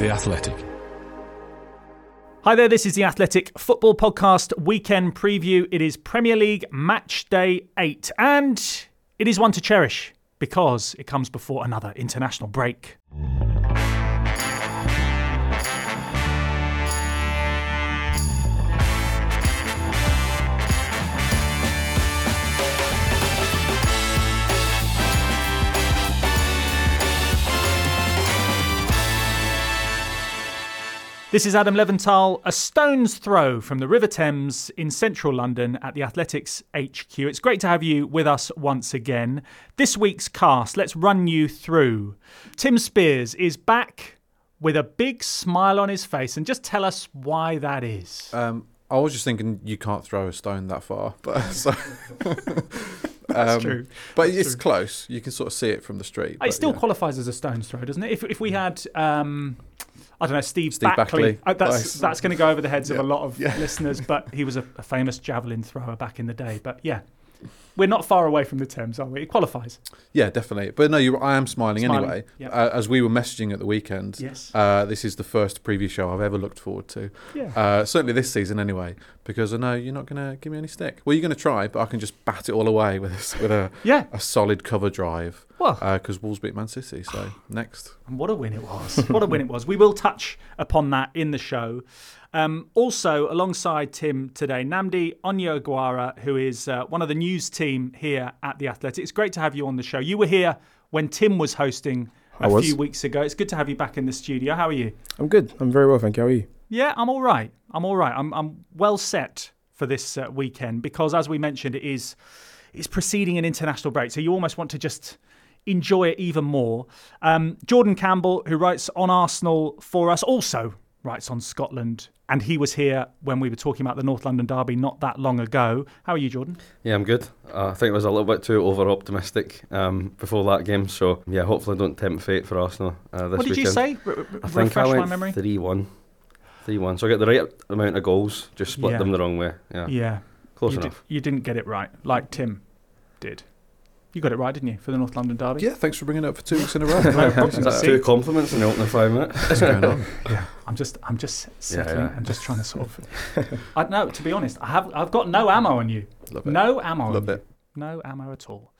The Athletic. Hi there, this is the Athletic Football Podcast weekend preview. It is Premier League match day eight, and it is one to cherish because it comes before another international break. This is Adam Leventhal, a stone's throw from the River Thames in central London at the Athletics HQ. It's great to have you with us once again. This week's cast, let's run you through. Tim Spiers is back with a big smile on his face, and just tell us why that is. Um, I was just thinking you can't throw a stone that far, but so. That's um, true. But That's it's true. close. You can sort of see it from the street. It but still yeah. qualifies as a stone's throw, doesn't it? If, if we had, um, I don't know, Steve, Steve Backley, Backley. uh, that's Nice. that's going to go over the heads of a lot of Yeah. listeners. But he was a, a famous javelin thrower back in the day. But yeah, we're not far away from the Thames, are we? It qualifies. Yeah, definitely. But no, you. I am smiling, Smiling, anyway. yep. Uh, as we were messaging at the weekend, Yes. uh, this is the first preview show I've ever looked forward to. Yeah. Uh, certainly this season, anyway, because I know you're not going to give me any stick. Well, you're going to try, but I can just bat it all away with this, with a Yeah. a solid cover drive. Well. because Wolves beat Man City. So next. And what a win it was. What a win it was. We will touch upon that in the show. Um, also, alongside Tim today, Nnamdi Onyeagwara, who is uh, one of the news team here at The Athletic. It's great to have you on the show. You were here when Tim was hosting a was. few weeks ago. It's good to have you back in the studio. How are you? I'm good. I'm very well, thank you. How are you? Yeah, I'm all right. I'm all right. I'm, I'm well set for this uh, weekend because, as we mentioned, it is it's preceding an international break, so you almost want to just enjoy it even more. Um, Jordan Campbell, who writes on Arsenal for us, also writes on Scotland, and he was here when we were talking about the North London derby not that long ago. How are you, Jordan? Yeah, I'm good. Uh, I think I was a little bit too over optimistic um, before that game. So yeah, hopefully don't tempt fate for Arsenal uh, this what did you say? R- I think refresh I my went memory. three one. Three one. So I get the right amount of goals, just split Yeah. them the wrong way. Yeah. yeah, Close you, enough. you didn't get it right, like Tim did. You got it right, didn't you, for the North London derby? Yeah, thanks for bringing it up for two weeks in a row. No problem. Is that two compliments in the opening five minutes? What's going on? Yeah, I'm just, I'm just settling. yeah. I'm just trying to sort of. I no, to be honest, I have, I've got no ammo on you. Love it. No ammo. Love on it. You. No ammo at all.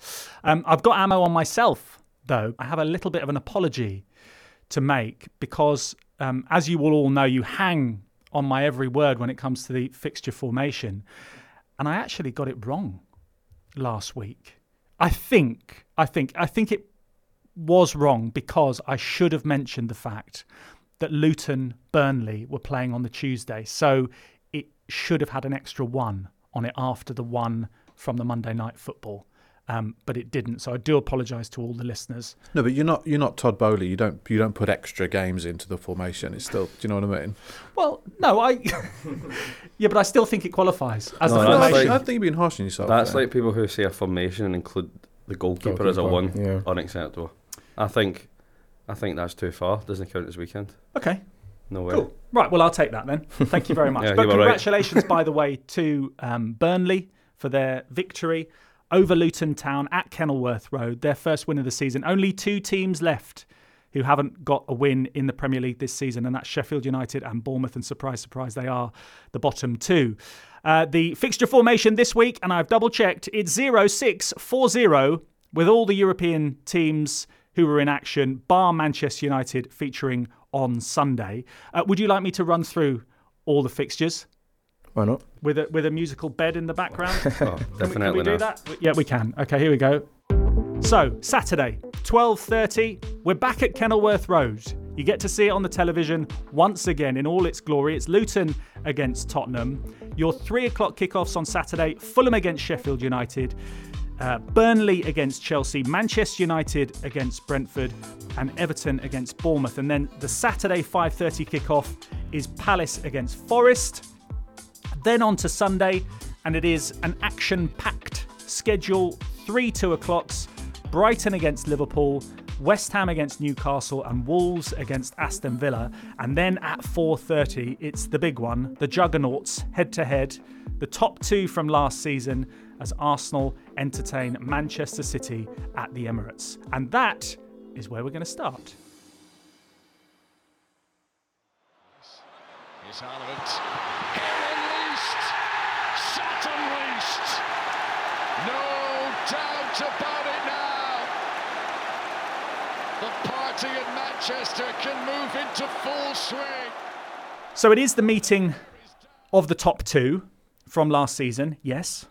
Um, I've got ammo on myself though. I have a little bit of an apology to make because, um, as you will all know, you hang on my every word when it comes to the fixture formation, and I actually got it wrong last week. I think, I think, I think it was wrong because I should have mentioned the fact that Luton Burnley were playing on the Tuesday. So it should have had an extra one on it after the one from the Monday night football. Um, but it didn't. So I do apologise to all the listeners. No, but you're not you're not Todd Boehly. You don't you don't put extra games into the formation. It's still. Do you know what I mean? Well, no, I. yeah, but I still think it qualifies as No, the that's formation. I think you're being harsh on yourself. That's there. like people who say a formation and include the goalkeeper, as a one. yeah. Unacceptable. I think, I think that's too far. Doesn't count as weekend. okay. No way. Cool. Right. Well, I'll take that then. Thank you very much. Yeah, but you were right. congratulations, by the way, to um, Burnley for their victory over Luton Town at Kenilworth Road, their first win of the season. Only two teams left who haven't got a win in the Premier League this season, and that's Sheffield United and Bournemouth. And surprise, surprise, they are the bottom two. Uh, the fixture formation this week, and I've double checked, it's 0 6 4 0 with all the European teams who were in action, bar Manchester United featuring on Sunday. Uh, would you like me to run through all the fixtures Why not? with a with a musical bed in the background? Oh, Can we- definitely can we, do not. that? Yeah, we can. Okay, here we go. So Saturday, twelve thirty, we're back at Kenilworth Road. You get to see it on the television once again in all its glory. It's Luton against Tottenham. Your three o'clock kickoffs on Saturday: Fulham against Sheffield United. uh, Burnley against Chelsea, Manchester United against Brentford, and Everton against Bournemouth. And then the Saturday 5:30 kickoff is Palace against Forest. Then on to Sunday, and it is an action-packed schedule. Three two o'clocks: Brighton against Liverpool, West Ham against Newcastle, and Wolves against Aston Villa. And then at 4:30, it's the big one: the Juggernauts head-to-head, the top two from last season, as Arsenal entertain Manchester City at the Emirates. And that is where we're going to start. Here's. Here unleashed. Shot unleashed. No about it now. The party in Manchester can move into full swing. So it is the meeting of the top two from last season, yes.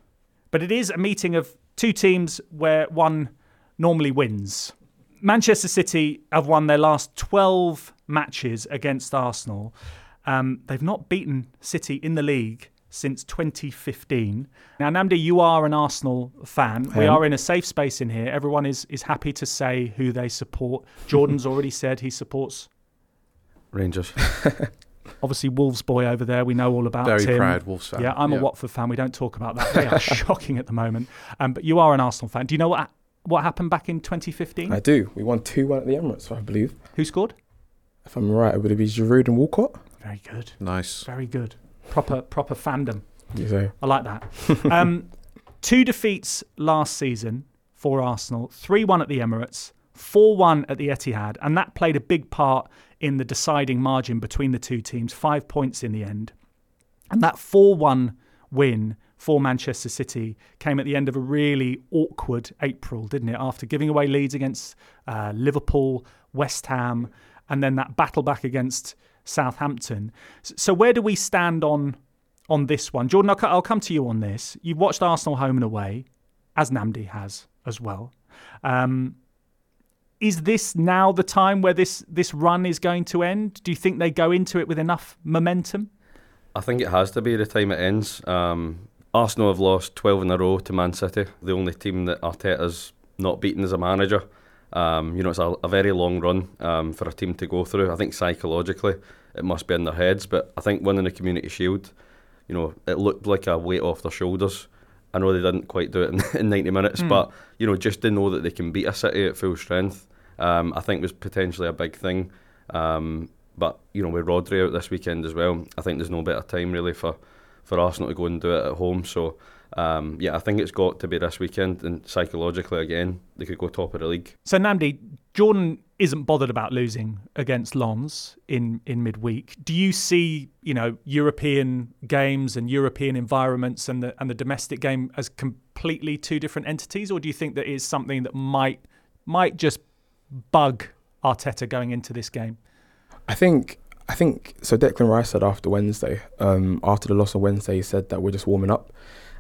But it is a meeting of two teams where one normally wins. Manchester City have won their last 12 matches against Arsenal. Um, they've not beaten City in the league since 2015. Now, Nnamdi, you are an Arsenal fan. We are in a safe space in here. Everyone is, is happy to say who they support. Jordan's already said he supports, Rangers. obviously, Wolves boy over there. We know all about Very him. proud Wolves fan. Yeah, I'm a Watford fan. We don't talk about that. They are shocking at the moment. Um, but you are an Arsenal fan. Do you know what what happened back in 2015? I do. We won 2 1 at the Emirates, I believe. Who scored? If I'm right, it would be Giroud and Walcott. Very good. Nice. Very good. Proper proper fandom. I like that. um, two defeats last season for Arsenal 3 1 at the Emirates, 4 1 at the Etihad, and that played a big part in the deciding margin between the two teams, five points in the end. And that 4 1 win for Manchester City came at the end of a really awkward April, didn't it? After giving away leads against uh, Liverpool, West Ham, and then that battle back against Southampton. So, where do we stand on on this one? Jordan, I'll, come to you on this. You've watched Arsenal home and away, as Nnamdi has as well. Um, is this now the time where this this run is going to end? Do you think they go into it with enough momentum? I think it has to be the time it ends. Um, Arsenal have lost 12 in a row to Man City, the only team that Arteta's not beaten as a manager. Um, you know, it's a, a very long run um, for a team to go through. I think psychologically it must be in their heads, but I think winning the Community Shield, you know, it looked like a weight off their shoulders. I know they didn't quite do it in, in 90 minutes, but, you know, just to know that they can beat a City at full strength, um, I think was potentially a big thing. Um, but you know, with Rodri out this weekend as well, I think there's no better time really for, for Arsenal to go and do it at home. So um, yeah, I think it's got to be this weekend, and psychologically again, they could go top of the league. So Nnamdi, Jordan isn't bothered about losing against Lens in in midweek. Do you see, you know, European games and European environments and the and the domestic game as completely two different entities, or do you think that is something that might might just bug Arteta going into this game? I think I think so. Declan Rice said after Wednesday, um, after the loss on Wednesday, he said that we're just warming up,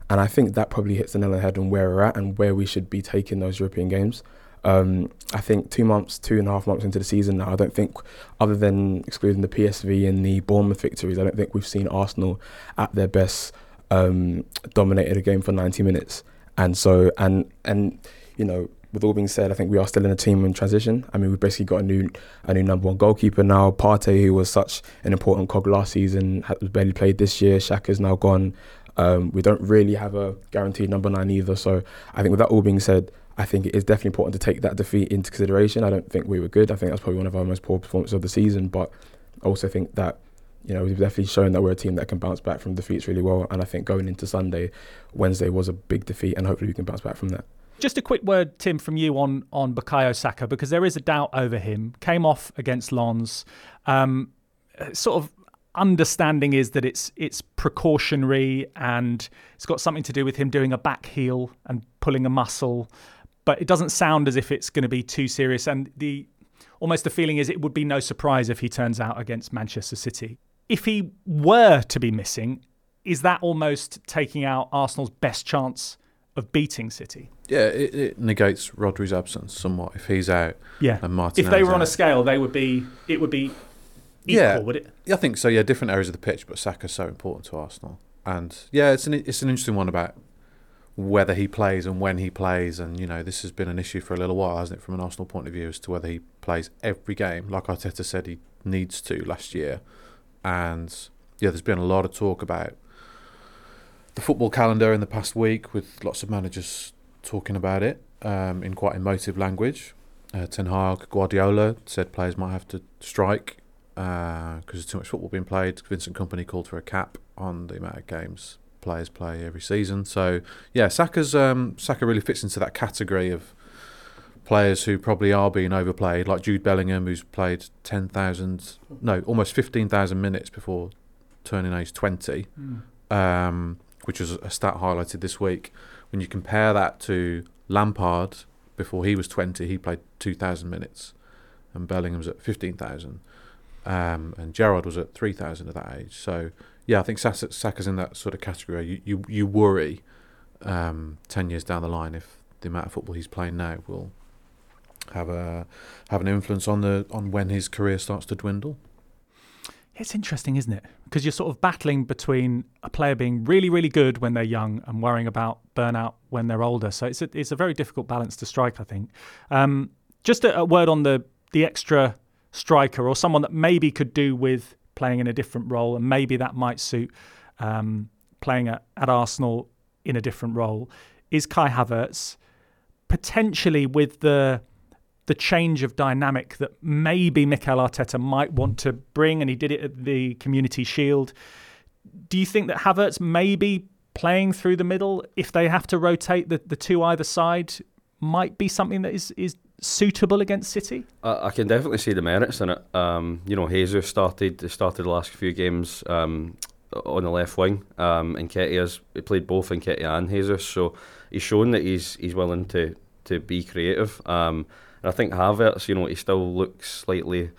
and I think that probably hits the nail on the head on where we're at and where we should be taking those European games. Um, I think two months, two and a half months into the season now, I don't think, other than excluding the PSV and the Bournemouth victories, I don't think we've seen Arsenal at their best um, dominated a game for 90 minutes. And so, and and you know, with all being said, I think we are still in a team in transition. I mean, we've basically got a new a new number one goalkeeper now. Partey, who was such an important cog last season, has barely played this year. Xhaka's now gone. Um, we don't really have a guaranteed number nine either. So I think with that all being said, I think it is definitely important to take that defeat into consideration. I don't think we were good. I think that's probably one of our most poor performances of the season. But I also think that you know we've definitely shown that we're a team that can bounce back from defeats really well. And I think going into Sunday, Wednesday was a big defeat, and hopefully we can bounce back from that. Just a quick word, Tim, from you on on Bukayo Saka because there is a doubt over him. Came off against Lens. Um, sort of understanding is that it's it's precautionary and it's got something to do with him doing a back heel and pulling a muscle, but it doesn't sound as if it's going to be too serious. And the almost the feeling is it would be no surprise if he turns out against Manchester City. If he were to be missing, is that almost taking out Arsenal's best chance of beating City? Yeah, it, it negates Rodri's absence somewhat if he's out. Yeah. And Martinelli's if they were on a scale, they would be. It would be equal, Yeah. would it? Yeah, I think so. Yeah, different areas of the pitch, but Saka's so important to Arsenal. And yeah, it's an it's an interesting one about whether he plays and when he plays, and you know this has been an issue for a little while, hasn't it, from an Arsenal point of view, as to whether he plays every game, like Arteta said he needs to last year, and yeah, there's been a lot of talk about the football calendar in the past week, with lots of managers talking about it um, in quite emotive language. Uh, Ten Hag, Guardiola said players might have to strike because there's too much football being played. Vincent Kompany called for a cap on the amount of games players play every season. So yeah, Saka's um, Saka really fits into that category of players who probably are being overplayed, like Jude Bellingham, who's played ten thousand, no, almost fifteen thousand minutes before turning age twenty, Mm. um, which was a stat highlighted this week. When you compare that to Lampard, before he was twenty, he played two thousand minutes, and Bellingham's at fifteen thousand. Um, and Gerrard was at 3,000 at that age. So, yeah, I think Saka- Saka's in that sort of category. You you, you worry um, 10 years down the line if the amount of football he's playing now will have a have an influence on the on when his career starts to dwindle. It's interesting, isn't it? Because you're sort of battling between a player being really, really good when they're young and worrying about burnout when they're older. So it's a, it's a very difficult balance to strike, I think. Um, just a, a word on the the extra striker or someone that maybe could do with playing in a different role, and maybe that might suit um, playing at, at Arsenal in a different role. Is Kai Havertz potentially with the the change of dynamic that maybe Mikel Arteta might want to bring, and he did it at the Community Shield. Do you think that Havertz maybe playing through the middle, if they have to rotate the, the two either side, might be something that is, is suitable against City? I, I can definitely see the merits in it. Um, you know, Jesus started started the last few games um, on the left wing, um, and Nketiah's he played both Nketiah and Jesus, so he's shown that he's he's willing to to be creative. Um, and I think Havertz, you know, he still looks slightly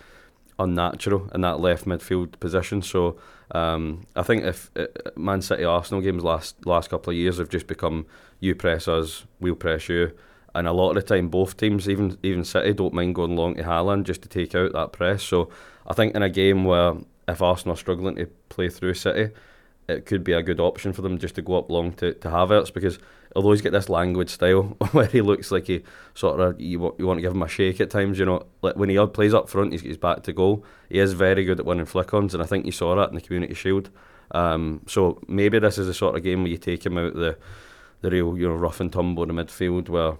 unnatural in that left midfield position. So um, I think if uh, Man City Arsenal games last last couple of years have just become you press us, we'll press you. And a lot of the time, both teams, even even City, don't mind going long to Haaland just to take out that press. So I think in a game where if Arsenal are struggling to play through City, it could be a good option for them just to go up long to, to Havertz because although he's got this language style where he looks like he sort of you want, you want to give him a shake at times, you know, like when he plays up front, he's, he's back to goal. He is very good at winning flick-ons, and I think you saw that in the Community Shield. Um, so maybe this is the sort of game where you take him out the the real you know rough and tumble in the midfield where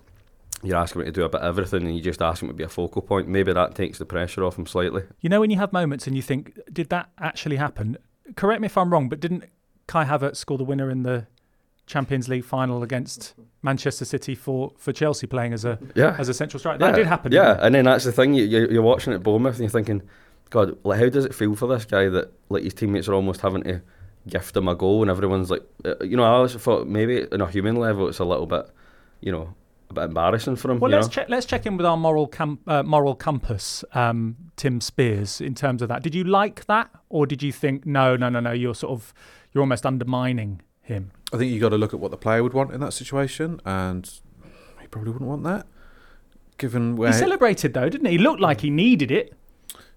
you're asking him to do a bit of everything and you just ask him to be a focal point. Maybe that takes the pressure off him slightly. You know, when you have moments and you think, did that actually happen? Correct me if I'm wrong, but didn't Kai Havertz score the winner in the Champions League final against Manchester City for, for Chelsea playing as a Yeah. as a central striker? That did happen. Yeah, and then that's the thing. You, you, you're watching at Bournemouth and you're thinking, God, like how does it feel for this guy that like his teammates are almost having to gift him a goal and everyone's like, uh, you know, I always thought maybe on a human level it's a little bit, you know, a bit embarrassing for him. Well, let's know? check. Let's check in with our moral com- uh, moral compass, um, Tim Spiers, in terms of that. Did you like that, or did you think no, no, no, no? You're sort of you're almost undermining him. I think you got to look at what the player would want in that situation, and he probably wouldn't want that. Given where, He celebrated though, didn't he? He looked like he needed it.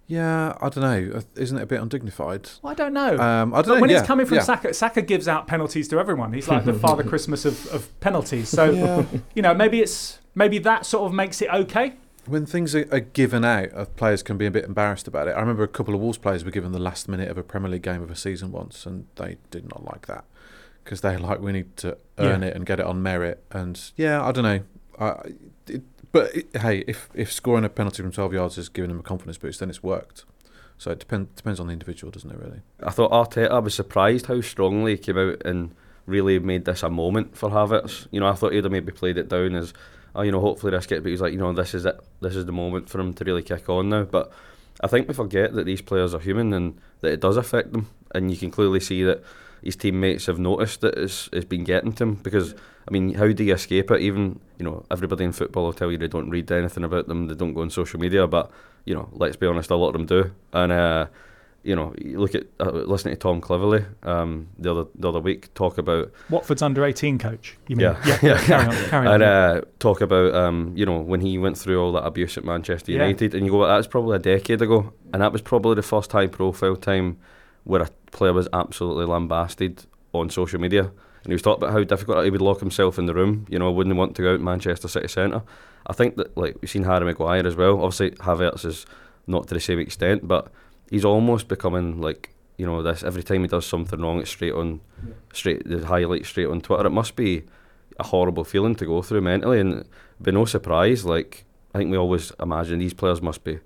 Yeah, I don't know. Isn't it a bit undignified? Well, I don't know. Um, I don't But know. when yeah, it's coming from yeah. Saka, Saka gives out penalties to everyone. He's like the Father Christmas of, of penalties. So Yeah. you know, maybe it's maybe that sort of makes it okay. When things are, are given out, uh, players can be a bit embarrassed about it. I remember a couple of Wolves players were given the last minute of a Premier League game of a season once, and they did not like that because they're like, we need to earn Yeah. it and get it on merit. And yeah, I don't know. I, it, but hey, if if scoring a penalty from 12 yards has given him a confidence boost, then it's worked. So it depend, depends on the individual, doesn't it? Really. I thought Arteta was surprised how strongly he came out and really made this a moment for Havertz. You know, I thought he'd have maybe played it down as, oh, you know, hopefully this get, but he's like, you know, this is it. This is the moment for him to really kick on now. But I think we forget that these players are human and that it does affect them. And you can clearly see that his teammates have noticed that it's, it's been getting to him because, I mean, how do you escape it? Even, you know, everybody in football will tell you they don't read anything about them, they don't go on social media, but, you know, let's be honest, a lot of them do. And, uh, you know, you look at uh, listening to Tom Cleverley um, the other the other week talk about Watford's under eighteen coach. You mean? Yeah. yeah. Carry on. Carry on. and uh, talk about um, you know when he went through all that abuse at Manchester Yeah. United, and you go, that's probably a decade ago, and that was probably the first high profile time where a player was absolutely lambasted on social media. and he was talking about how difficult he would lock himself in the room. You know, wouldn't want to go out Manchester City Centre. I think that like we've seen Harry Maguire as well. Obviously, Havertz is not to the same extent, but he's almost becoming like you know this. Every time he does something wrong, it's straight on, straight the highlight straight on Twitter. It must be a horrible feeling to go through mentally, and be no surprise. Like I think we always imagine these players must be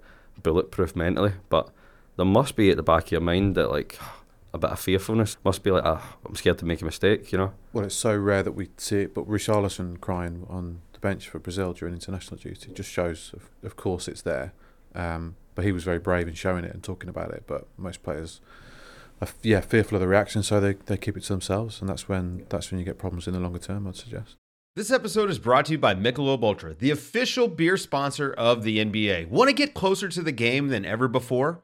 bulletproof mentally, but there must be at the back of your mind that like a bit of fearfulness must be like ah, I'm scared to make a mistake, you know. Well, it's so rare that we see it, but Richarlison crying on the bench for Brazil during international duty just shows, of, of course, it's there. Um, but he was very brave in showing it and talking about it. But most players, are, yeah, fearful of the reaction, so they, they keep it to themselves, and that's when that's when you get problems in the longer term. I'd suggest. This episode is brought to you by Michelob Ultra, the official beer sponsor of the NBA. Want to get closer to the game than ever before?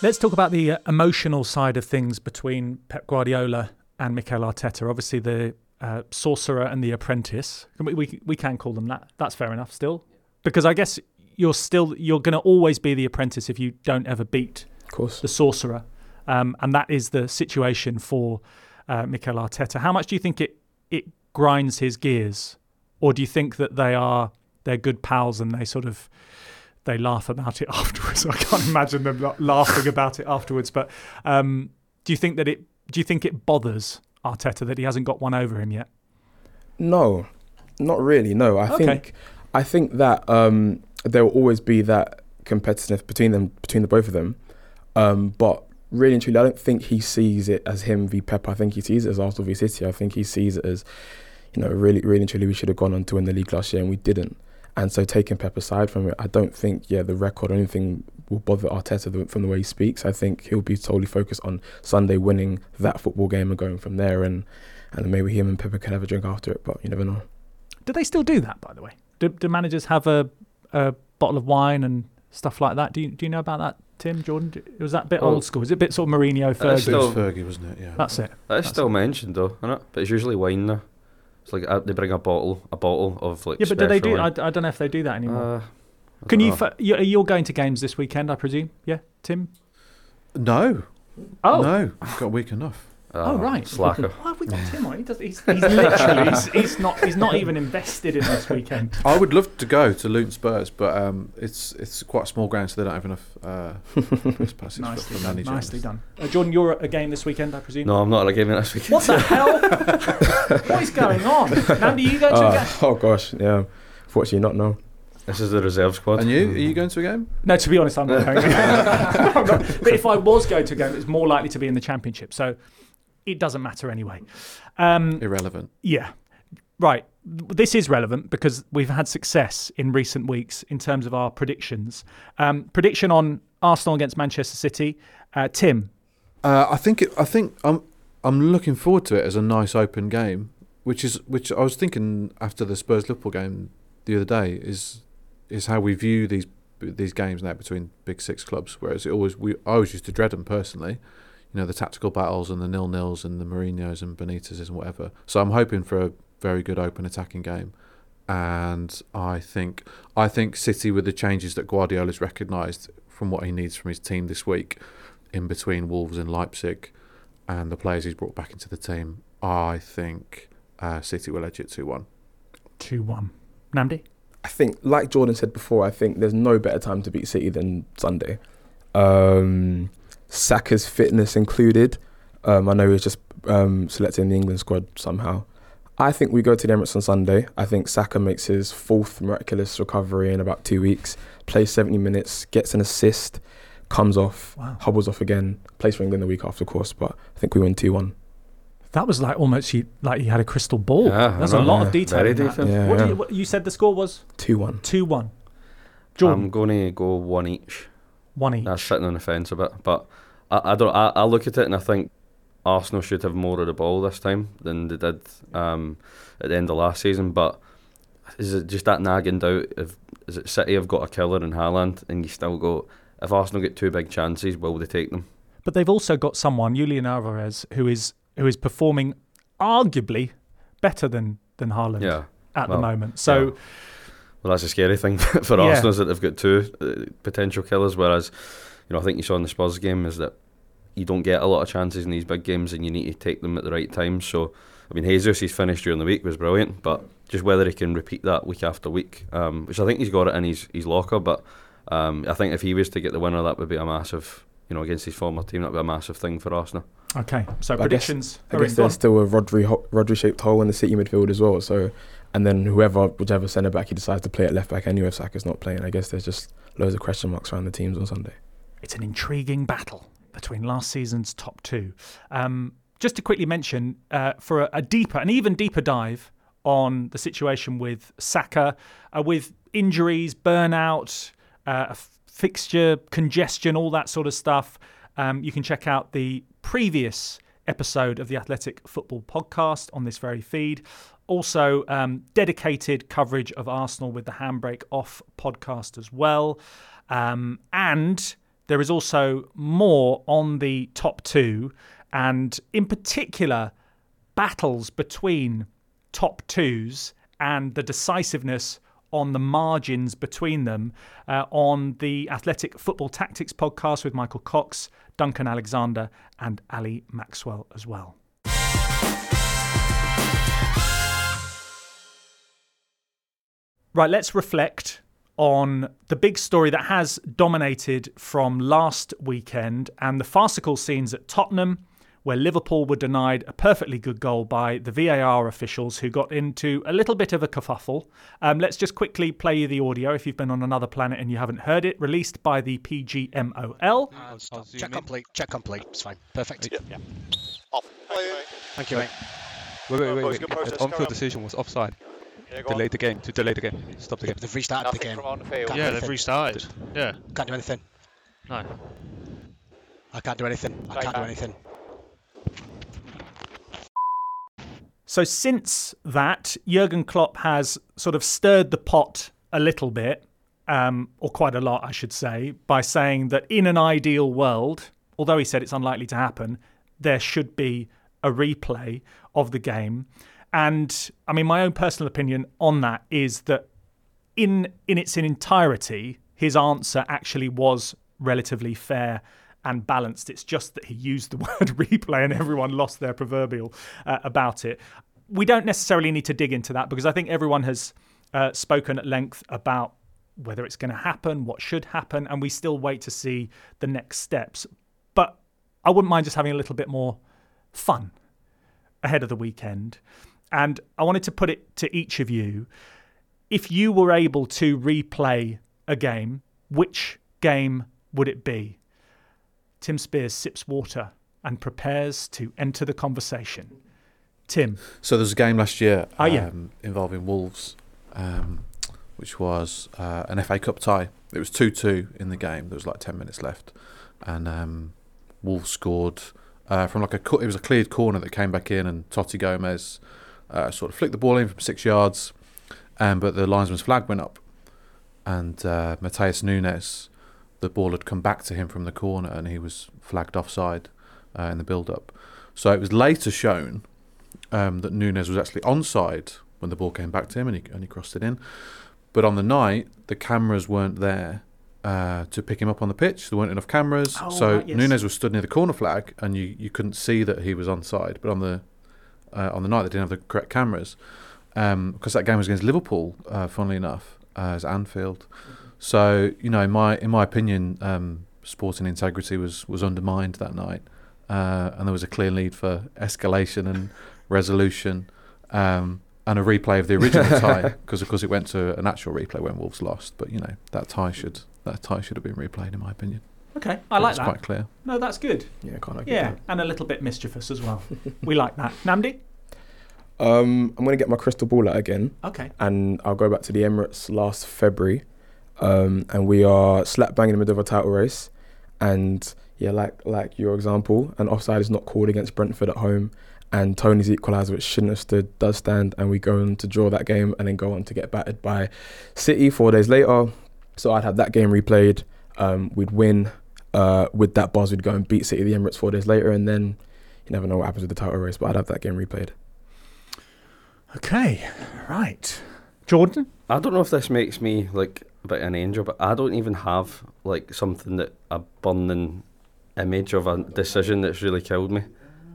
Let's talk about the uh, emotional side of things between Pep Guardiola and Mikel Arteta. Obviously, the uh, sorcerer and the apprentice. We, we we can call them that. That's fair enough. Still, because I guess you're still you're going to always be the apprentice if you don't ever beat Of course. the sorcerer, um, and that is the situation for uh, Mikel Arteta. How much do you think it it grinds his gears, or do you think that they are they're good pals and they sort of they laugh about it afterwards? I can't imagine them laughing about it afterwards. But um, do you think that it do you think it bothers Arteta that he hasn't got one over him yet? No, not really. No, I Okay. think I think that um, there will always be that competitiveness between them, between the both of them. Um, but really and truly, I don't think he sees it as him v Pep. I think he sees it as Arsenal v City. I think he sees it as, you know, really, really and truly, we should have gone on to win the league last year and we didn't. And so taking Pep aside from it, I don't think yeah the record or anything will bother Arteta the- from the way he speaks. I think he'll be totally focused on Sunday winning that football game and going from there. And and maybe him and Pep can have a drink after it, but you never know. Do they still do that, by the way? Do, do managers have a, a bottle of wine and stuff like that? Do you, do you know about that, Tim, Jordan? Do- Was that a bit Well, old school? Is it a bit sort of Mourinho, it's It Fergie? was Still- Fergie, wasn't it? Yeah. That's it. That is still mentioned though, isn't it? But it's usually wine now. It's like uh, they bring a bottle, a bottle of like. Yeah, but do they do? I. I don't know if they do that anymore. Uh, Can you? know. Fa- you're, you're going to games this weekend, I presume? Yeah, Tim. No, Oh, no, I've got a week enough. Oh, Uh, right. Slacker. Why have we got Tim on? He does, he's, he's literally he's, he's not he's not even invested in this weekend. I would love to go to Luton Spurs, but um, it's it's quite a small ground, so they don't have enough uh, press passes Nicely for, for done. managing. Nicely done. Uh, Jordan, you're at a game this weekend, I presume. No, I'm not at a game this weekend. What the hell? what is going on? Nnamdi, you go to a Uh, game? oh gosh, yeah. Fortunately, not no. This is the reserve squad. And you, are you going to a game? No, to be honest, I'm not going. I'm not. But if I was going to a game, it's more likely to be in the championship. So it doesn't matter anyway. Um, Irrelevant. Yeah. Right. This is relevant because we've had success in recent weeks in terms of our predictions. Um, prediction on Arsenal against Manchester City. Uh, Tim, Uh, I think it, I think I'm I'm looking forward to it as a nice open game, which is which I was thinking after the Spurs Liverpool game the other day is is how we view these these games now between big six clubs. Whereas it always we I always used to dread them personally, you know the tactical battles and the nil nils and the Mourinho's and Benitez's and whatever. So I'm hoping for a very good open attacking game. And I think I think City with the changes that Guardiola's recognised from what he needs from his team this week, in between Wolves and Leipzig, and the players he's brought back into the team, I think uh, City will edge it two one. 2 1. Nnamdi? I think, like Jordan said before, I think there's no better time to beat City than Sunday. Um, Saka's fitness included. Um, I know he was just um, selected in the England squad somehow. I think we go to the Emirates on Sunday. I think Saka makes his fourth miraculous recovery in about two weeks, plays 70 minutes, gets an assist, comes off, Wow. hobbles off again, plays for England the week after, of course. But I think we win two one. That was like almost you, like he had a crystal ball. Yeah, I There's a lot Yeah. of detail. Very in that. Yeah, What, yeah. Do you, what you said the score was Two one. two one. Jordan, I'm going to go one each. One each. That's sitting on the fence a bit, but I, I don't. I, I look at it and I think Arsenal should have more of the ball this time than they did um, at the end of last season. But is it just that nagging doubt? If is it City have got a killer in Haaland, and you still go? If Arsenal get two big chances, will they take them? But they've also got someone, Julian Alvarez, who is who is performing arguably better than than Haaland Yeah. at well, the moment. So yeah. Well, that's a scary thing for Yeah. Arsenal is that they've got two uh, potential killers. Whereas, you know, I think you saw in the Spurs game is that you don't get a lot of chances in these big games, and you need to take them at the right time. So, I mean, Jesus, he's finished during the week was brilliant, but just whether he can repeat that week after week, um, which I think he's got it in his, his locker. But um, I think if he was to get the winner, that would be a massive, you know, against his former team, that would be a massive thing for Arsenal. okay, so But I guess- predictions. I guess there's still a Rodri ho- Rodri shaped hole in the City midfield as well. So, and then whoever, whichever centre back he decides to play at left back anyway, if Saka's not playing, I guess there's just loads of question marks around the teams on Sunday. it's an intriguing battle between last season's top two. Um, just to quickly mention, uh, for a, a deeper, an even deeper dive on the situation with Saka, uh, with injuries, burnout, uh, fixture congestion, all that sort of stuff, um, you can check out the previous episode of the Athletic Football Podcast on this very feed. Also, um, dedicated coverage of Arsenal with the Handbrake Off podcast as well. Um, and there is also more on the top two, and in particular, battles between top twos and the decisiveness on the margins between them uh, on the Athletic Football Tactics podcast with Michael Cox, Duncan Alexander, and Ali Maxwell as well. Right, let's reflect on the big story that has dominated from last weekend and the farcical scenes at Tottenham, where Liverpool were denied a perfectly good goal by the VAR officials who got into a little bit of a kerfuffle. Um, let's just quickly play you the audio if you've been on another planet and you haven't heard it, released by the PGMOL. Check complete. Check complete. It's fine. Perfect. Yeah. Off. Thank you, mate. Wait, wait, wait, Oh, wait. it's good process, The on-field decision was offside. Yeah, go on. The game. To delay the game. Stop the game. They've restarted the game. from on the field. Yeah, they've restarted. Yeah. Can't do anything. No. I can't do anything. I can't do anything. So since that, Jurgen Klopp has sort of stirred the pot a little bit, um, or quite a lot, I should say, by saying that in an ideal world, although he said it's unlikely to happen, there should be a replay of the game. And I mean, my own personal opinion on that is that in in its entirety, his answer actually was relatively fair and balanced. It's just that he used the word replay and everyone lost their proverbial uh, about it. We don't necessarily need to dig into that because I think everyone has uh, spoken at length about whether it's going to happen, what should happen, and we still wait to see the next steps. But I wouldn't mind just having a little bit more fun ahead of the weekend. And I wanted to put it to each of you if you were able to replay a game, which game would it be? Tim Spiers sips water and prepares to enter the conversation. Tim, So there was a game last year Oh, yeah. um, involving Wolves, um, which was uh, an FA Cup tie. It was 2 2 in the game. There was like 10 minutes left. And um, Wolves scored uh, from like a. It was a cleared corner that came back in, and Toti Gomes uh, sort of flicked the ball in from six yards. Um, but the linesman's flag went up. And uh, Matheus Nunes, the ball had come back to him from the corner, and he was flagged offside uh, in the build up. So it was later shown um, that Nunes was actually onside when the ball came back to him and he, and he crossed it in. But on the night, the cameras weren't there uh, to pick him up on the pitch. There weren't enough cameras. Oh, so right, yes. Nunes was stood near the corner flag and you, you couldn't see that he was onside. But on the uh, on the night, they didn't have the correct cameras because that game was against Liverpool, uh, funnily enough, uh, as Anfield. So you know, in my in my opinion, um, sporting integrity was was undermined that night, uh, and there was a clear need for escalation and resolution, um, and a replay of the original tie because of course it went to an actual replay when Wolves lost. But you know that tie should that tie should have been replayed in my opinion. Okay, I like It's that. quite clear. No, that's good. Yeah, can't argue. Yeah, with and a little bit mischievous as well. we like that. Nnamdi? Um, I'm gonna get my crystal ball out again, Okay. and I'll go back to the Emirates last February, um, and we are slap bang in the middle of a title race, and yeah, like like your example, an offside is not called against Brentford at home, and Toney's equaliser, which shouldn't have stood, does stand, and we go on to draw that game, and then go on to get battered by City four days later. So I'd have that game replayed. Um, we'd win. Uh, with that buzz, we'd go and beat City at the Emirates four days later, and then you never know what happens with the title race. But I'd have that game replayed. Okay, right. Jordan? I don't know if this makes me like a bit of an angel, but I don't even have like something that a burning image of a decision that's really killed me.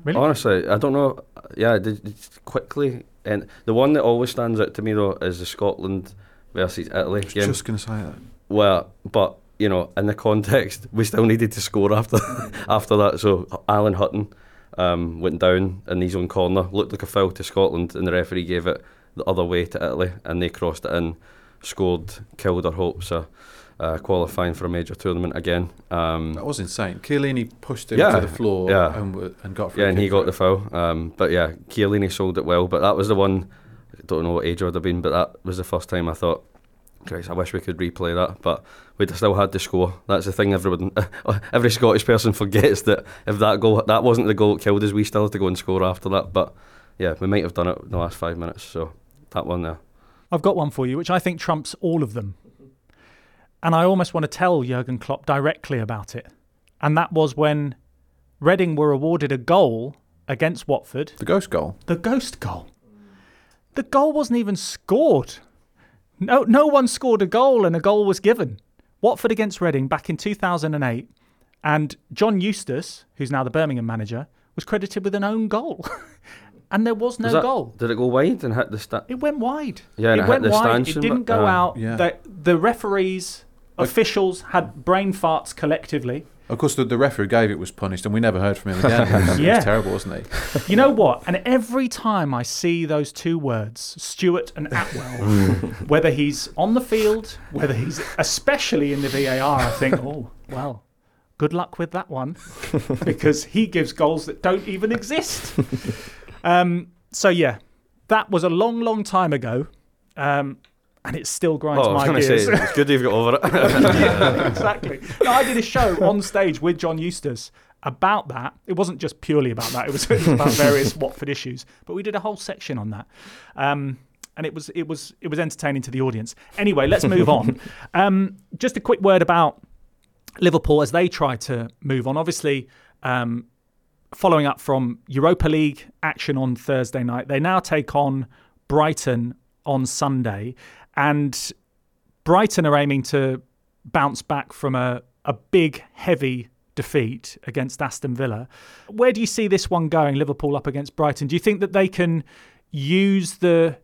Really? Honestly, I don't know. Yeah, did, did quickly, and the one that always stands out to me though is the Scotland versus Italy I was game. just going to say that. Well, but you know, in the context, we still needed to score after after that. So Alan Hutton um, went down in his own corner, looked like a foul to Scotland, and the referee gave it the other way to Italy, and they crossed it in, scored, killed our hopes of uh, qualifying for a major tournament again. Um, That was insane. Chiellini pushed him Yeah, to the floor yeah. and, and got free yeah, and he got for the foul. Um, but yeah, Chiellini sold it well. But that was the one. I don't know what age I would have been, but that was the first time I thought, Christ, I wish we could replay that. But we'd still had to score. That's the thing. Everyone, every Scottish person forgets that if that goal, that wasn't the goal that killed us, we still had to go and score after that. But yeah, we might have done it in the last five minutes. So that one there. I've got one for you, which I think trumps all of them. And I almost want to tell Jurgen Klopp directly about it. And that was when Reading were awarded a goal against Watford, The ghost goal. the ghost goal. The goal wasn't even scored. No, no one scored a goal, and a goal was given. Watford against Reading back in 2008, and John Eustace, who's now the Birmingham manager, was credited with an own goal, and there was no Was that- goal. Did it go wide and hit the sta- It went wide. Yeah, and it it hit went the wide. stanchion, It didn't go uh, out. Yeah. The, the referees, officials had brain farts collectively. Of course, the, the referee who gave it was punished, and we never heard from him again. He was, he Yeah. was terrible, wasn't he? You know what? And every time I see those two words, Stuart and Attwell, whether he's on the field, whether he's especially in the VAR, I think, oh, well, good luck with that one because he gives goals that don't even exist. Um, so, yeah, that was a long, long time ago. Um, and it still grinds Oh, I was my gears. say, it's good you've got over it. yeah, exactly. No, I did a show on stage with John Eustace about that. It wasn't just purely about that. It was, it was about various Watford issues, but we did a whole section on that. Um, and it was it was it was entertaining to the audience. Anyway, let's move on. Um, just a quick word about Liverpool as they try to move on. Obviously, um, following up from Europa League action on Thursday night, they now take on Brighton on Sunday, and Brighton are aiming to bounce back from a, a big, heavy defeat against Aston Villa. Where do you see this one going, Liverpool up against Brighton? Do you think that they can use the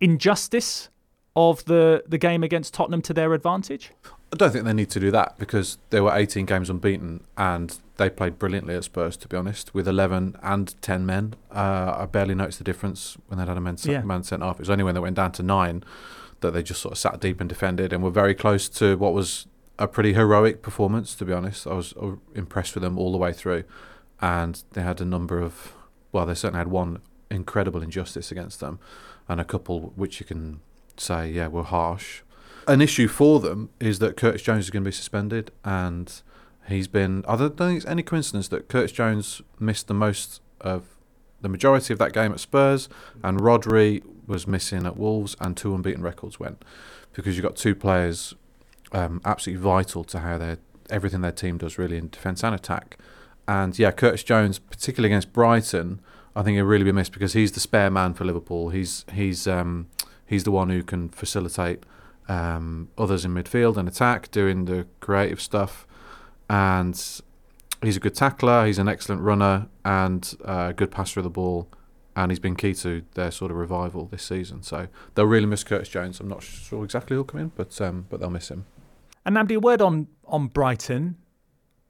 injustice of the, the game against Tottenham to their advantage? I don't think they need to do that because they were 18 games unbeaten and they played brilliantly at Spurs, to be honest, with 11 and 10 men. Uh, I barely noticed the difference when they had a man, Yeah. man sent off. It was only when they went down to nine that they just sort of sat deep and defended and were very close to what was a pretty heroic performance, to be honest. I was uh, impressed with them all the way through. And they had a number of, well, they certainly had one incredible injustice against them and a couple which you can say, yeah, were harsh. An issue for them is that Curtis Jones is going to be suspended, and he's been. I don't think it's any coincidence that Curtis Jones missed the most of the majority of that game at Spurs, and Rodri was missing at Wolves, and two unbeaten records went because you've got two players um, absolutely vital to how their everything their team does really in defence and attack. And yeah, Curtis Jones, particularly against Brighton, I think he'll really be missed because he's the spare man for Liverpool. He's he's um, he's the one who can facilitate um, others in midfield and attack, doing the creative stuff. And he's a good tackler. He's an excellent runner and a good passer of the ball. And he's been key to their sort of revival this season. So they'll really miss Curtis Jones. I'm not sure exactly who'll come in, but um, but they'll miss him. And Nnamdi, a word on on Brighton.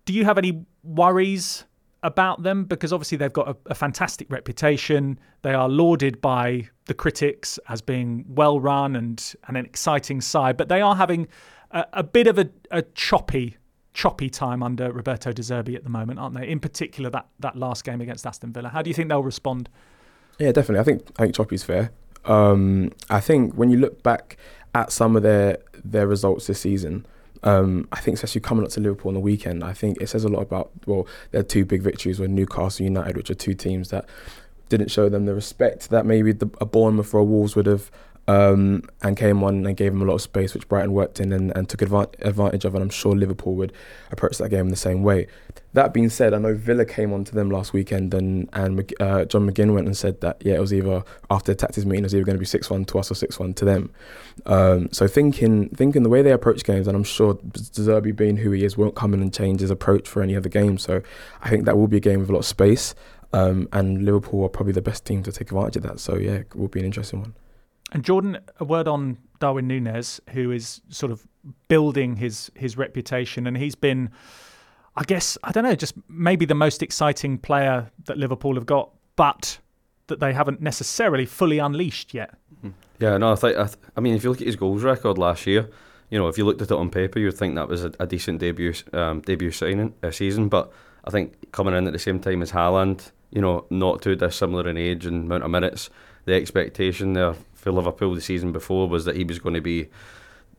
Do you have any worries about them? Because obviously they've got a, a fantastic reputation. They are lauded by the critics as being well run and, and an exciting side, but they are having a, a bit of a, a choppy choppy time under Roberto De Zerbi at the moment, aren't they? In particular, that, that last game against Aston Villa. How do you think they'll respond? Yeah, definitely. I think I think fair. Um, I think when you look back at some of their their results this season, um, I think especially coming up to Liverpool on the weekend, I think it says a lot about well, their two big victories were Newcastle United, which are two teams that didn't show them the respect that maybe the, a Bournemouth or a Wolves would have um, and came on and gave him a lot of space, which Brighton worked in and, and took advantage of. And I'm sure Liverpool would approach that game in the same way. That being said, I know Villa came on to them last weekend, and and uh, John McGinn went and said that yeah, it was either after the tactics meeting, it was either going to be six one to us or six one to them. Um, so thinking thinking the way they approach games, and I'm sure Zerbi being who he is, won't come in and change his approach for any other game. So I think that will be a game with a lot of space. Um, and Liverpool are probably the best team to take advantage of that. So yeah, it will be an interesting one. And Jordan, a word on Darwin Nunez, who is sort of building his his reputation, and he's been, I guess, I don't know, just maybe the most exciting player that Liverpool have got, but that they haven't necessarily fully unleashed yet. Mm-hmm. Yeah, no, I think I, th- I mean, if you look at his goals record last year, you know, if you looked at it on paper, you'd think that was a, a decent debut um, debut signing uh, season. But I think coming in at the same time as Haaland, you know, not too dissimilar in age and amount of minutes, the expectation there for Liverpool the season before was that he was going to be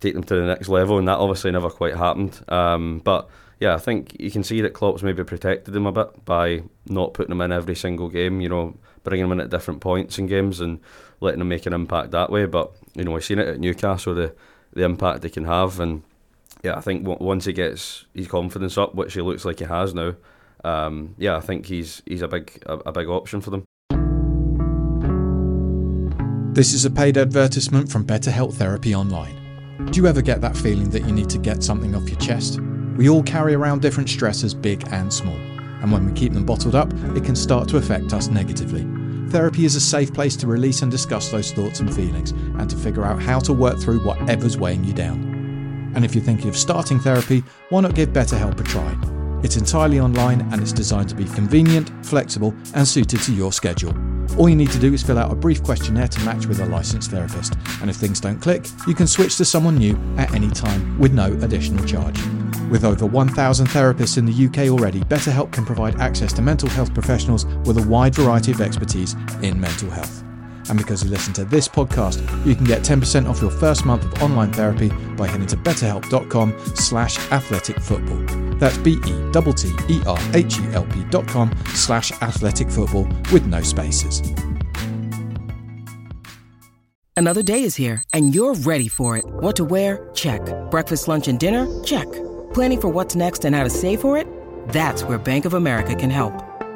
take them to the next level, and that obviously never quite happened. Um, but yeah, I think you can see that Klopp's maybe protected him a bit by not putting him in every single game. You know, bringing him in at different points in games and letting him make an impact that way. But you know, we've seen it at Newcastle the the impact they can have, and yeah, I think once he gets his confidence up, which he looks like he has now, um, yeah, I think he's he's a big a, a big option for them. This is a paid advertisement from Better Health Therapy Online. Do you ever get that feeling that you need to get something off your chest? We all carry around different stressors, big and small, and when we keep them bottled up, it can start to affect us negatively. Therapy is a safe place to release and discuss those thoughts and feelings, and to figure out how to work through whatever's weighing you down. And if you're thinking of starting therapy, why not give BetterHelp a try? It's entirely online and it's designed to be convenient, flexible, and suited to your schedule. All you need to do is fill out a brief questionnaire to match with a licensed therapist, and if things don't click, you can switch to someone new at any time with no additional charge. With over 1,000 therapists in the UK already, BetterHelp can provide access to mental health professionals with a wide variety of expertise in mental health. And because you listen to this podcast, you can get 10% off your first month of online therapy by heading to betterhelp.com slash athletic football. That's B-E-T-T-E-R-H-E-L-P dot com slash athletic football with no spaces. Another day is here and you're ready for it. What to wear? Check. Breakfast, lunch, and dinner? Check. Planning for what's next and how to save for it? That's where Bank of America can help.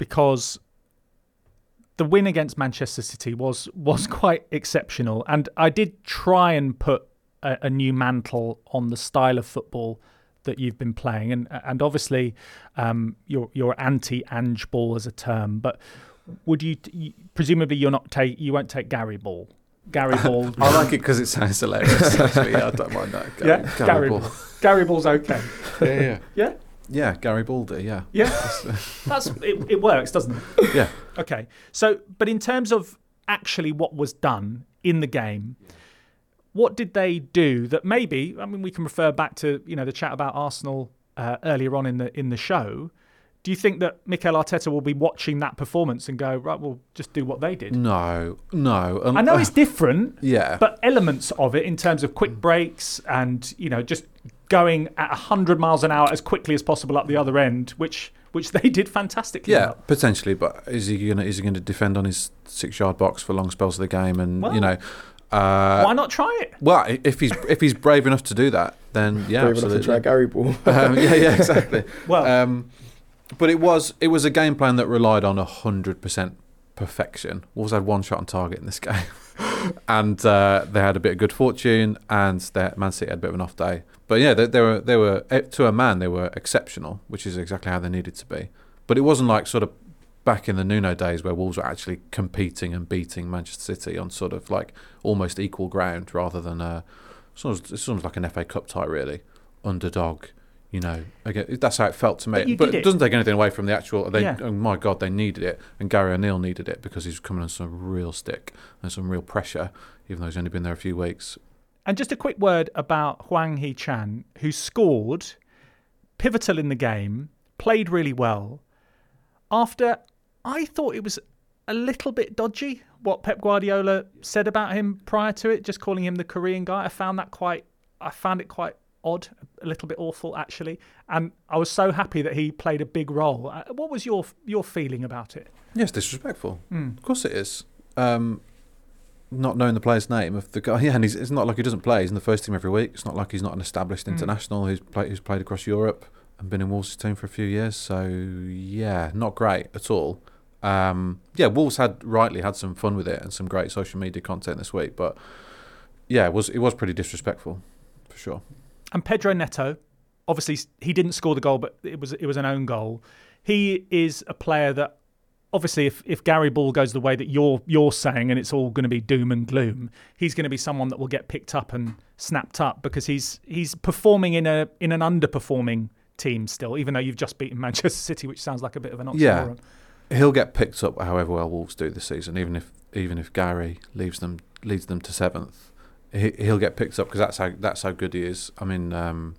because the win against Manchester City was was quite exceptional, and I did try and put a, a new mantle on the style of football that you've been playing, and and obviously um, you're you're anti Ange ball as a term, but would you, you presumably you're not take you won't take Gary ball. Gary Ball. I like it because it sounds hilarious. Actually, I don't mind that. Gary, yeah, Gary, Gary Ball. Gary Ball's okay. Yeah, yeah. yeah. Yeah, Gary Baldy. Yeah, yeah, that's it, it. works, doesn't it? Yeah. Okay. So, but in terms of actually what was done in the game, what did they do that maybe? I mean, we can refer back to you know the chat about Arsenal uh, earlier on in the in the show. Do you think that Mikel Arteta will be watching that performance and go, right, we'll just do what they did? No, no. Um, I know uh, it's different. Yeah. But elements of it in terms of quick breaks and, you know, just going at 100 miles an hour as quickly as possible up the other end, which which they did fantastically. Yeah, well. potentially. But is he gonna is he going to defend on his six yard box for long spells of the game? And well, you know, uh, why not try it? Well, if he's if he's brave enough to do that, then yeah, brave absolutely. enough to try Gary Ball. um, yeah, yeah, exactly. well, um, but it was it was a game plan that relied on hundred percent perfection. Wolves had one shot on target in this game. and uh, they had a bit of good fortune, and their Man City had a bit of an off day. But yeah, they, they were they were eh, to a man they were exceptional, which is exactly how they needed to be. But it wasn't like sort of back in the Nuno days where Wolves were actually competing and beating Manchester City on sort of like almost equal ground rather than a sort of, it's almost like an FA Cup tie really underdog. You know, again, that's how it felt to But me. But, did it it. doesn't take anything away from the actual. They, Yeah. oh my God, they needed it, and Gary O'Neill needed it because he's coming on some real stick and some real pressure, even though he's only been there a few weeks. And just a quick word about Hwang Hee-chan, who scored, pivotal in the game, played really well. After I thought it was a little bit dodgy what Pep Guardiola said about him prior to it, just calling him the Korean guy. I found that quite, I found it quite odd, a little bit awful actually. And I was so happy that he played a big role. Uh, What was your your feeling about it? Yes, disrespectful. Mm. Of course it is. Um, not knowing the player's name of the guy, yeah, and he's, it's not like he doesn't play. He's in the first team every week. It's not like he's not an established Mm. international who's played who's played across Europe and been in Wolves' team for a few years. So yeah, not great at all. Um, yeah, Wolves had rightly had some fun with it and some great social media content this week, but yeah, it was it was pretty disrespectful for sure. And Pedro Neto, obviously he didn't score the goal, but it was it was an own goal. He is a player that obviously if, if Gary Ball goes the way that you're you're saying and it's all going to be doom and gloom, he's going to be someone that will get picked up and snapped up because he's he's performing in a in an underperforming team still, even though you've just beaten Manchester City, which sounds like a bit of an oxymoron. Yeah, he'll get picked up however well Wolves do this season. Even if even if Gary leaves them leads them to seventh, he, he'll get picked up because that's how that's how good he is. I mean, um,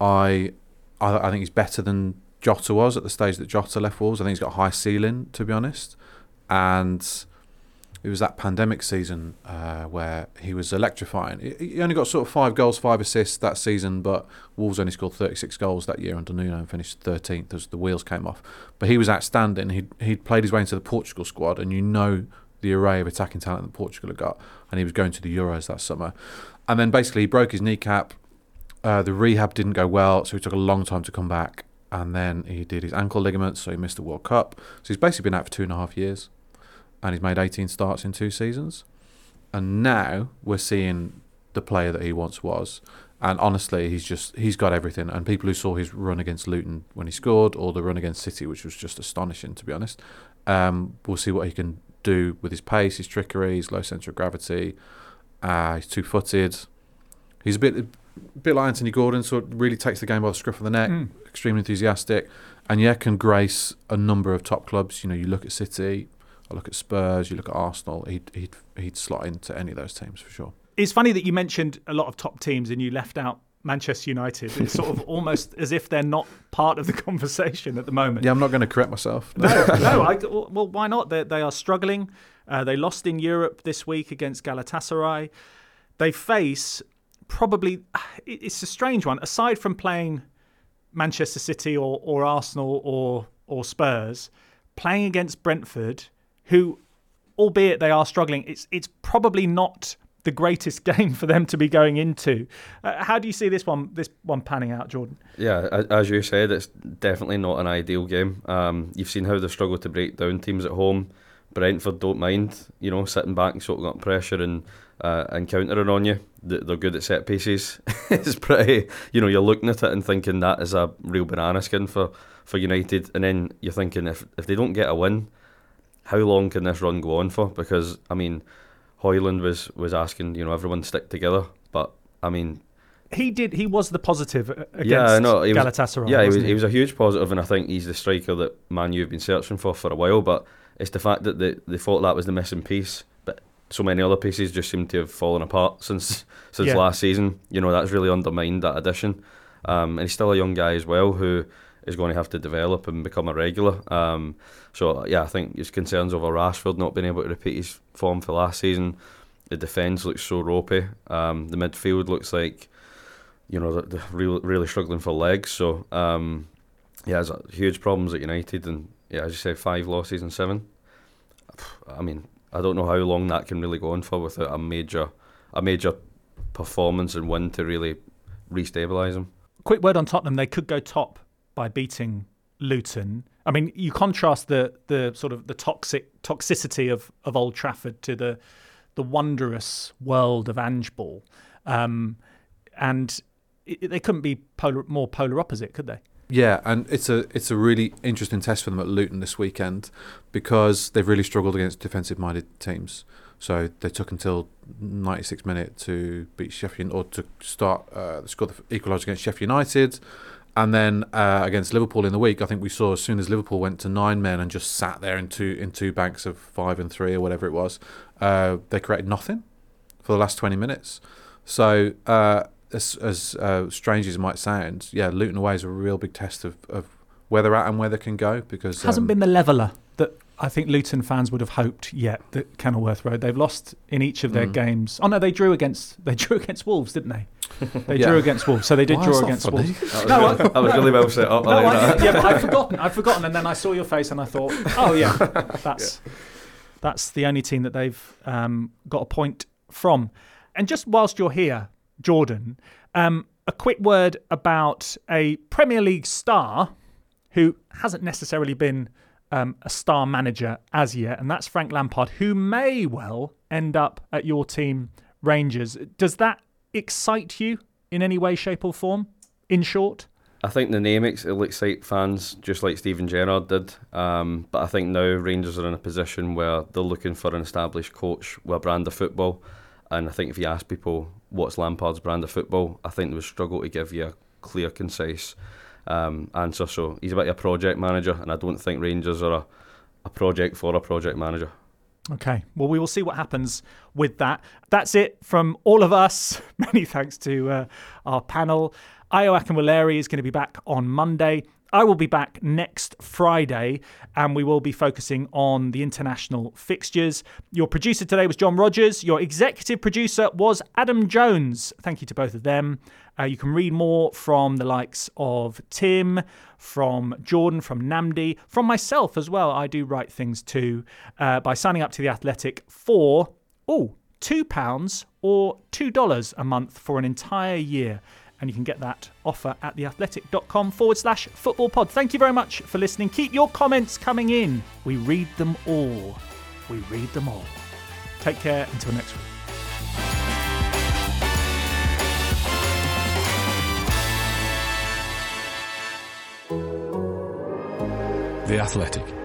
I, I I think he's better than Jota was at the stage that Jota left Wolves. I think he's got a high ceiling to be honest, and. It was that pandemic season uh, where he was electrifying. He- only got sort of five goals, five assists that season, but Wolves only scored 36 goals that year under Nuno and finished 13th as the wheels came off. But he was outstanding. He'd, he'd played his way into the Portugal squad, and you know the array of attacking talent that Portugal had got. And he was going to the Euros that summer. And then basically he broke his kneecap. Uh, the rehab didn't go well, so he took a long time to come back. And then he did his ankle ligaments, so he missed the World Cup. So he's basically been out for two and a half years. And he's made 18 starts in two seasons. And now we're seeing the player that he once was. And honestly, he's just he's got everything. And people who saw his run against Luton when he scored, or the run against City, which was just astonishing to be honest, um, we'll see what he can do with his pace, his trickery, his low centre of gravity. Uh, he's two-footed. He's a bit a bit like Anthony Gordon, so really takes the game by the scruff of the neck. Mm. Extremely enthusiastic, and yeah, can grace a number of top clubs. You know, you look at City, I look at Spurs, you look at Arsenal. He'd he'd he'd slot into any of those teams for sure. It's funny that you mentioned a lot of top teams and you left out Manchester United. It's sort of almost as if they're not part of the conversation at the moment. Yeah, I'm not going to correct myself. No, no. I, well, why not? They, they are struggling. Uh, they lost in Europe this week against Galatasaray. They face probably. It's a strange one. Aside from playing Manchester City or, or Arsenal or or Spurs, playing against Brentford, who, albeit they are struggling, it's it's probably not the greatest game for them to be going into. Uh, how do you see this one this one panning out, Jordan? Yeah, as you said, it's definitely not an ideal game. Um, you've seen how they struggle to break down teams at home. Brentford don't mind, you know, sitting back and soaking up pressure and uh, and countering on you. They're good at set pieces. it's pretty, you know, you're looking at it and thinking that is a real banana skin for, for United. And then you're thinking if if they don't get a win, how long can this run go on for? Because I mean, Højlund was was asking, you know, everyone stick together, but I mean, He did. He was the positive against yeah, know. He was, Galatasaray. Yeah, he was, wasn't he was a huge positive, and I think he's the striker that Man U have been searching for for a while. But it's the fact that they, they thought that was the missing piece, so many other pieces just seem to have fallen apart since since Yeah. last season. You know, that's really undermined that addition. Um, and he's still a young guy as well who is going to have to develop and become a regular. Um, so yeah, I think his concerns over Rashford not being able to repeat his form for last season. The defence looks so ropey. Um, the midfield looks like you know, they're, they're real, really struggling for legs. So, um, yeah, there's huge problems at United, and yeah, as you say, five losses in seven. I mean, I don't know how long that can really go on for without a major, a major performance and win to really restabilise them. Quick word on Tottenham. They could go top by beating Luton. I mean, you contrast the the sort of the toxic toxicity of, of Old Trafford to the the wondrous world of Ange ball. Um, and it, they couldn't be polar, more polar opposite, could they? Yeah, and it's a it's a really interesting test for them at Luton this weekend because they've really struggled against defensive minded teams. So they took until 96 minute to beat Sheffield or to start uh, score the equaliser against Sheffield United. And then uh, against Liverpool in the week, I think we saw as soon as Liverpool went to nine men and just sat there in two in two banks of five and three or whatever it was, uh, they created nothing for the last twenty minutes. So uh, as, as uh, strange as it might sound, yeah, Luton away is a real big test of, of where they're at and where they can go because hasn't um, been the leveler that I think Luton fans would have hoped yet that Kenilworth Road. They've lost in each of their Mm. games. Oh no, they drew against they drew against Wolves, didn't they? They Yeah. drew against Wolves, so they did Why, draw against funny. Wolves. That was, No, really, I- that was really well set up. No, like I, that. yeah, but I've forgotten. I've forgotten, and then I saw your face, and I thought, oh yeah, that's that's the only team that they've um, got a point from. And just whilst you're here, Jordan, um, a quick word about a Premier League star who hasn't necessarily been um, a star manager as yet, and that's Frank Lampard, who may well end up at your team, Rangers. Does that excite you in any way, shape, or form? In short. I think the name will excite fans just like Steven Gerrard did. Um, but I think now Rangers are in a position where they're looking for an established coach with a brand of football. And I think if you ask people what's Lampard's brand of football, I think they would struggle to give you a clear, concise um, answer. So he's a bit of a project manager, and I don't think Rangers are a, a project for a project manager. Okay. Well, we will see what happens with that. That's it from all of us. Many thanks to uh, our panel. Io Akinwolere is going to be back on Monday. I will be back next Friday and we will be focusing on the international fixtures. Your producer today was John Rogers. Your executive producer was Adam Jones. Thank you to both of them. Uh, you can read more from the likes of Tim, from Jordan, from Nnamdi, from myself as well. I do write things too uh, by signing up to The Athletic for, oh, £2 or $2 a month for an entire year. And you can get that offer at theathletic.com forward slash football pod. Thank you very much for listening. Keep your comments coming in. We read them all. We read them all. Take care until next week. The Athletic.